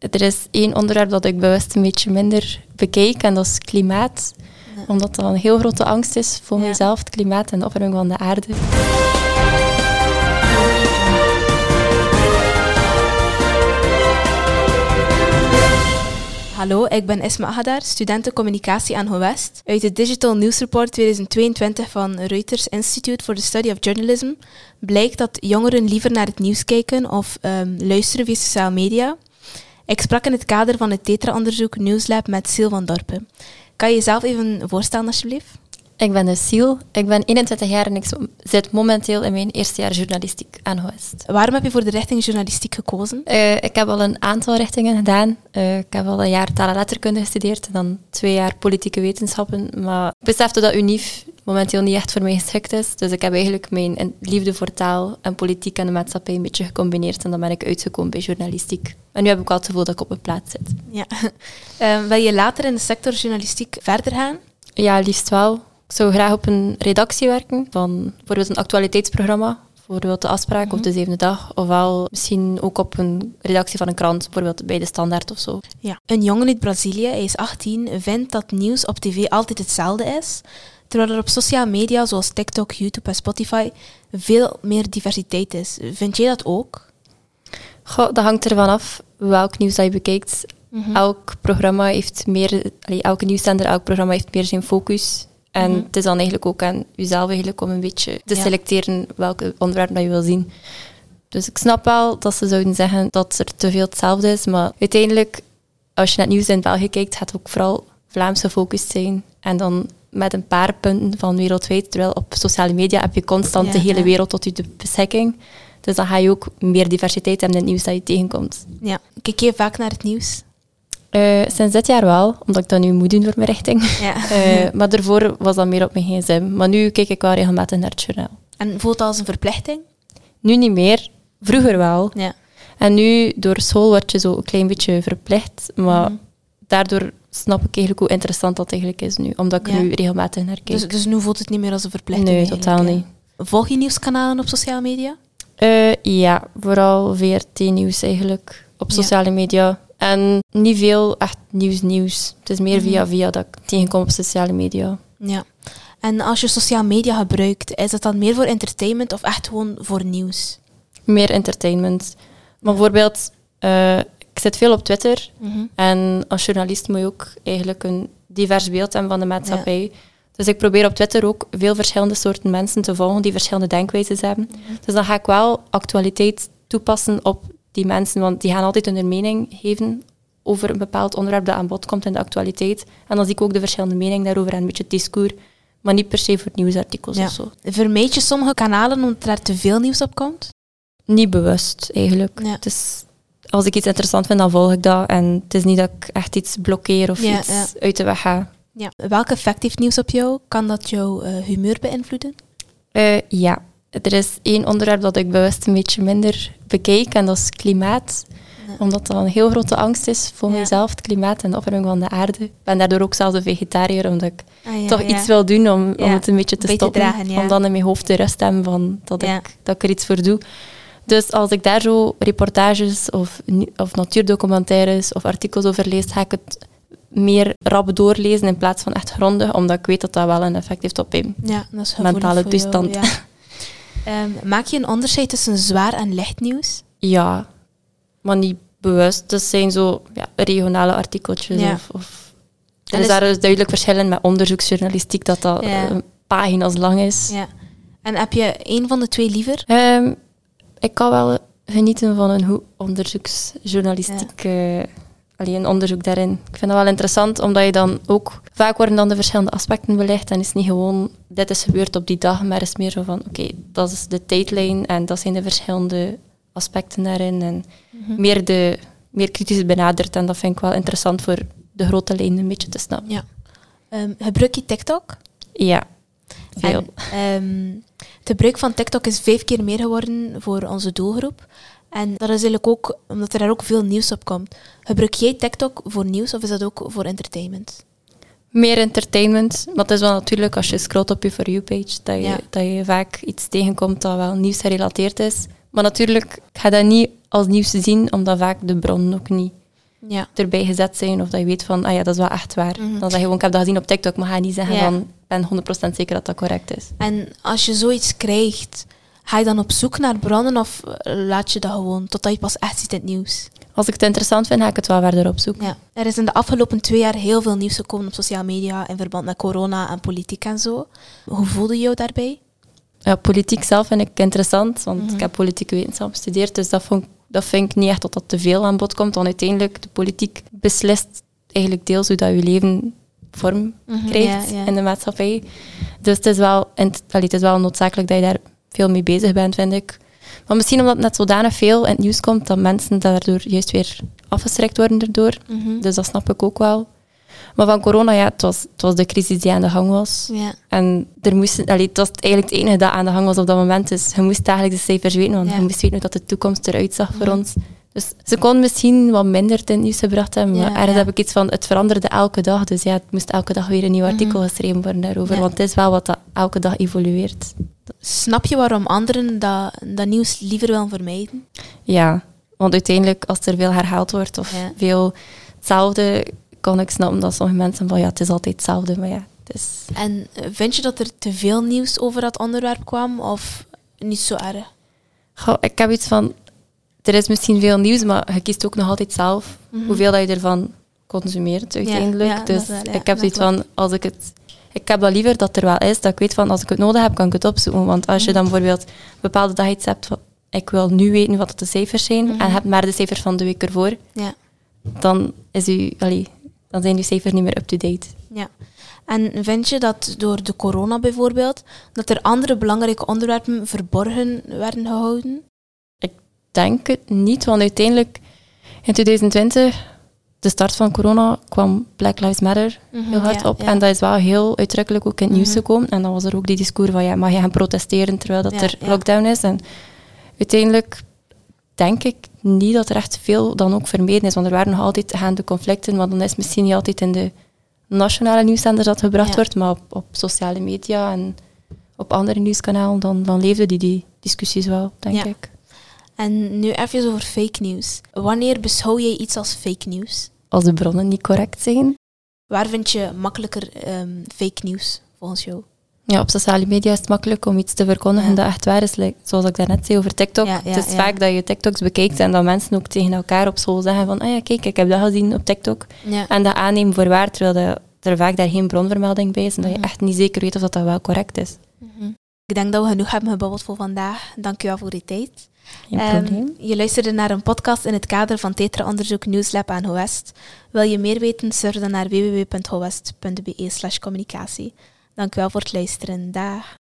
Er is één onderwerp dat ik bewust een beetje minder bekijk en dat is klimaat. Omdat dat een heel grote angst is voor Ja. mezelf, het klimaat en de opwarming van de aarde. Hallo, ik ben Esma Hadar, studenten communicatie aan HOWEST. Uit het Digital News Report 2022 van Reuters Institute for the Study of Journalism blijkt dat jongeren liever naar het nieuws kijken of ehm, luisteren via sociale media. Ik sprak in het kader van het Tetra-onderzoek Newslab met Sil van Dorpen. Kan je jezelf even voorstellen, alsjeblieft? Ik ben dus Siel, ik ben 21 jaar en ik zit momenteel in mijn eerste jaar journalistiek aan Hoest. Waarom heb je voor de richting journalistiek gekozen? Eh, ik heb al een aantal richtingen gedaan. Eh, ik heb al een jaar taal en letterkunde gestudeerd en dan twee jaar politieke wetenschappen. Maar ik besefte dat UNIF momenteel niet echt voor mij geschikt is. Dus ik heb eigenlijk mijn liefde voor taal en politiek en de maatschappij een beetje gecombineerd. En dan ben ik uitgekomen bij journalistiek. En nu heb ik al het gevoel dat ik op mijn plaats zit. Ja. Ehm, wil je later in de sector journalistiek verder gaan? Ja, liefst wel. Ik zou graag op een redactie werken van bijvoorbeeld een actualiteitsprogramma. Bijvoorbeeld de afspraak of de zevende dag. Ofwel misschien ook op een redactie van een krant, bijvoorbeeld bij de Standaard of zo. Ja. Een jongen uit Brazilië, hij is 18, vindt dat nieuws op tv altijd hetzelfde is, terwijl er op sociale media zoals TikTok, YouTube en Spotify veel meer diversiteit is. Vind jij dat ook? Goh, dat hangt ervan af welk nieuws dat je bekijkt. Elk programma heeft meer, allee, elke nieuwszender, elk programma heeft meer zijn focus. En het is dan eigenlijk ook aan jezelf eigenlijk om een beetje te selecteren welke onderwerp dat je wil zien. Dus ik snap wel dat ze zouden zeggen dat er te veel hetzelfde is, maar uiteindelijk, als je naar het nieuws in België kijkt, gaat het ook vooral Vlaams gefocust zijn. En dan met een paar punten van wereldwijd, terwijl op sociale media heb je constant Ja, de hele ja. wereld tot je beschikking. Dus dan ga je ook meer diversiteit hebben in het nieuws dat je tegenkomt. Ja. Kijk je vaak naar het nieuws? Eh, sinds dit jaar wel, omdat ik dat nu moet doen voor mijn richting. Ja. Eh, maar daarvoor was dat meer op mijn gsm. Maar nu kijk ik wel regelmatig naar het journaal. En voelt dat als een verplichting? Nu niet meer, vroeger wel. Ja. En nu, door school, word je zo een klein beetje verplicht. Maar Mhm. daardoor snap ik eigenlijk hoe interessant dat eigenlijk is nu. Omdat ik Ja. nu regelmatig naar kijk. Dus, dus nu voelt het niet meer als een verplichting? nee, totaal niet. Volg je nieuwskanalen op sociale media? Eh, ja, vooral VRT-nieuws eigenlijk. Op Ja. sociale media. En niet veel echt nieuws-nieuws. Het is meer Mhm. via via dat ik tegenkom op sociale media. Ja. En als je sociale media gebruikt, is dat dan meer voor entertainment of echt gewoon voor nieuws? Meer entertainment. Maar bijvoorbeeld, eh, ik zit veel op Twitter. Mhm. En als journalist moet je ook eigenlijk een divers beeld hebben van de maatschappij. Dus ik probeer op Twitter ook veel verschillende soorten mensen te volgen die verschillende denkwijzes hebben. Dus dan ga ik wel actualiteit toepassen op die mensen, want die gaan altijd hun mening geven over een bepaald onderwerp dat aan bod komt in de actualiteit. En dan zie ik ook de verschillende meningen daarover en een beetje het discours, maar niet per se voor nieuwsartikels Ja. of zo. Vermijd je sommige kanalen omdat er te veel nieuws op komt? Niet bewust, eigenlijk. Ja. Het is, als ik iets interessant vind, dan volg ik dat. En het is niet dat ik echt iets blokkeer of Ja, iets uit de weg ga. Ja. Welk effect heeft nieuws op jou? Kan dat jouw eh, humeur beïnvloeden? Eh, ja, er is één onderwerp dat ik bewust een beetje minder bekijk en dat is klimaat. Ja. Omdat dat een heel grote angst is voor Ja. mezelf, het klimaat en de opwarming van de aarde. Ik ben daardoor ook zelfs een vegetariër, omdat ik Ah, ja, toch iets wil doen om, om het een beetje te stoppen. dragen. Om dan in mijn hoofd de rust te hebben van dat, ik, dat ik er iets voor doe. Dus als ik daar zo reportages of, of natuurdocumentaires of artikels over lees, ga ik het meer rap doorlezen in plaats van echt grondig, omdat ik weet dat dat wel een effect heeft op mijn Ja, dat mentale jou, toestand. ja. Ehm, maak je een onderscheid tussen zwaar en licht nieuws? Ja, maar niet bewust. Het zijn zo ja, regionale artikeltjes. Of, of er is is- daar dus duidelijk verschil in met onderzoeksjournalistiek, dat dat eh, pagina's lang is. Ja. En heb je één van de twee liever? Ehm, ik kan wel genieten van een goed onderzoeksjournalistiek. Eh, allee, een onderzoek daarin. Ik vind dat wel interessant, omdat je dan ook... Vaak worden dan de verschillende aspecten belicht en is niet gewoon dit is gebeurd op die dag, maar is meer zo van oké, dat is de tijdlijn en dat zijn de verschillende aspecten daarin. En Mhm. meer, de, meer kritisch benaderd. En dat vind ik wel interessant voor de grote lijnen een beetje te snappen. Ja. Ehm, gebruik je TikTok? Ja, veel. En, ehm, het gebruik van TikTok is vijf keer meer geworden voor onze doelgroep. En dat is eigenlijk ook omdat er daar ook veel nieuws op komt. Gebruik jij TikTok voor nieuws of is dat ook voor entertainment? Meer entertainment. Maar het is wel natuurlijk als je scrolt op je For You-page, dat, je Ja. dat je vaak iets tegenkomt dat wel nieuwsgerelateerd is. Maar natuurlijk, ik ga dat niet als nieuws zien, omdat vaak de bron ook niet Ja. erbij gezet zijn. Of dat je weet van, ah ja, dat is wel echt waar. Dan zeg je gewoon, ik heb dat gezien op TikTok, maar ga niet zeggen Mhm. Ja. van, ik ben 100% zeker dat dat correct is. En als je zoiets krijgt, ga je dan op zoek naar bronnen of eh, laat je dat gewoon totdat je pas echt ziet in het nieuws? Als ik het interessant vind, ga ik het wel verder opzoeken. Ja. Er is in de afgelopen twee jaar heel veel nieuws gekomen op sociale media in verband met corona en politiek en zo. Hoe voelde je jou daarbij? Ja, politiek zelf vind ik interessant, want Mhm. ik heb politieke wetenschap gestudeerd, dus dat, vond, dat vind ik niet echt dat dat te veel aan bod komt, want uiteindelijk de politiek beslist eigenlijk deels hoe dat je leven vorm krijgt Ja, ja. in de maatschappij. Dus het is, wel, het is wel noodzakelijk dat je daar veel mee bezig bent, vind ik. Maar misschien omdat het net zodanig veel in het nieuws komt, dat mensen daardoor juist weer afgeschrikt worden erdoor. Mhm. Dus dat snap ik ook wel. Maar van corona, ja, het was, het was de crisis die aan de gang was. Ja. En er moest, allee, het was eigenlijk het enige dat aan de gang was op dat moment. Dus je moest eigenlijk de cijfers weten, want Ja. je moest weten hoe dat de toekomst eruit zag voor Mhm. ons. Dus ze kon misschien wat minder in het nieuws gebracht hebben, maar ergens heb ik iets van, het veranderde elke dag. Dus ja, het moest elke dag weer een nieuw artikel geschreven worden daarover. Want het is wel wat dat elke dag evolueert. Snap je waarom anderen dat, dat nieuws liever willen vermijden? Ja, want uiteindelijk, als er veel herhaald wordt of Ja. veel hetzelfde, kan ik snappen dat sommige mensen van, ja, het is altijd hetzelfde. Maar ja, het is... En eh, vind je dat er te veel nieuws over dat onderwerp kwam of niet zo erg? Goh, ik heb iets van, er is misschien veel nieuws, maar je kiest ook nog altijd zelf Mhm. hoeveel dat je ervan consumeert uiteindelijk. ja, dus wel, ik heb zoiets van, als ik het... Ik heb dat liever dat er wel is, dat ik weet van, als ik het nodig heb, kan ik het opzoeken. Want als Mhm. je dan bijvoorbeeld een bepaalde dag iets hebt van, ik wil nu weten wat de cijfers zijn, Mhm. en heb maar de cijfers van de week ervoor, Ja. dan, is u, allee, dan zijn uw cijfers niet meer up-to-date. ja. En vind je dat door de corona bijvoorbeeld, dat er andere belangrijke onderwerpen verborgen werden gehouden? denk het niet, want uiteindelijk in 2020, de start van corona, kwam Black Lives Matter heel hard Ja, op. ja. En dat is wel heel uitdrukkelijk ook in het nieuws Mhm. gekomen. En dan was er ook die discours van, ja, mag je gaan protesteren terwijl dat Ja, er lockdown is? En uiteindelijk denk ik niet dat er echt veel dan ook vermeden is, want er waren nog altijd gaande conflicten, want dan is het misschien niet altijd in de nationale nieuwszenders dat gebracht wordt, maar op, op sociale media en op andere nieuwskanalen, dan, dan leefden die, die discussies wel, denk ik. En nu even over fake news. Wanneer beschouw jij iets als fake news? Als de bronnen niet correct zijn, Waar vind je makkelijker ehm, fake news volgens jou? Ja, op sociale media is het makkelijk om iets te verkondigen Ja. dat echt waar is. Zoals ik daarnet zei over TikTok. Ja, ja, het is vaak dat je TikToks bekijkt en dat mensen ook tegen elkaar op school zeggen van ah ja, kijk, ik heb dat gezien op TikTok. En dat aannemen voor waar, terwijl de- er vaak daar geen bronvermelding bij is en dat je Mhm. echt niet zeker weet of dat, dat wel correct is. Ik denk dat we genoeg hebben gebabbeld voor vandaag. Dank u wel voor die tijd. Ehm, je luisterde naar een podcast in het kader van Tetra Onderzoek Nieuwslab aan HOWEST. Wil je meer weten, surf dan naar www.howest.be slash communicatie. Dank u wel voor het luisteren. Dag.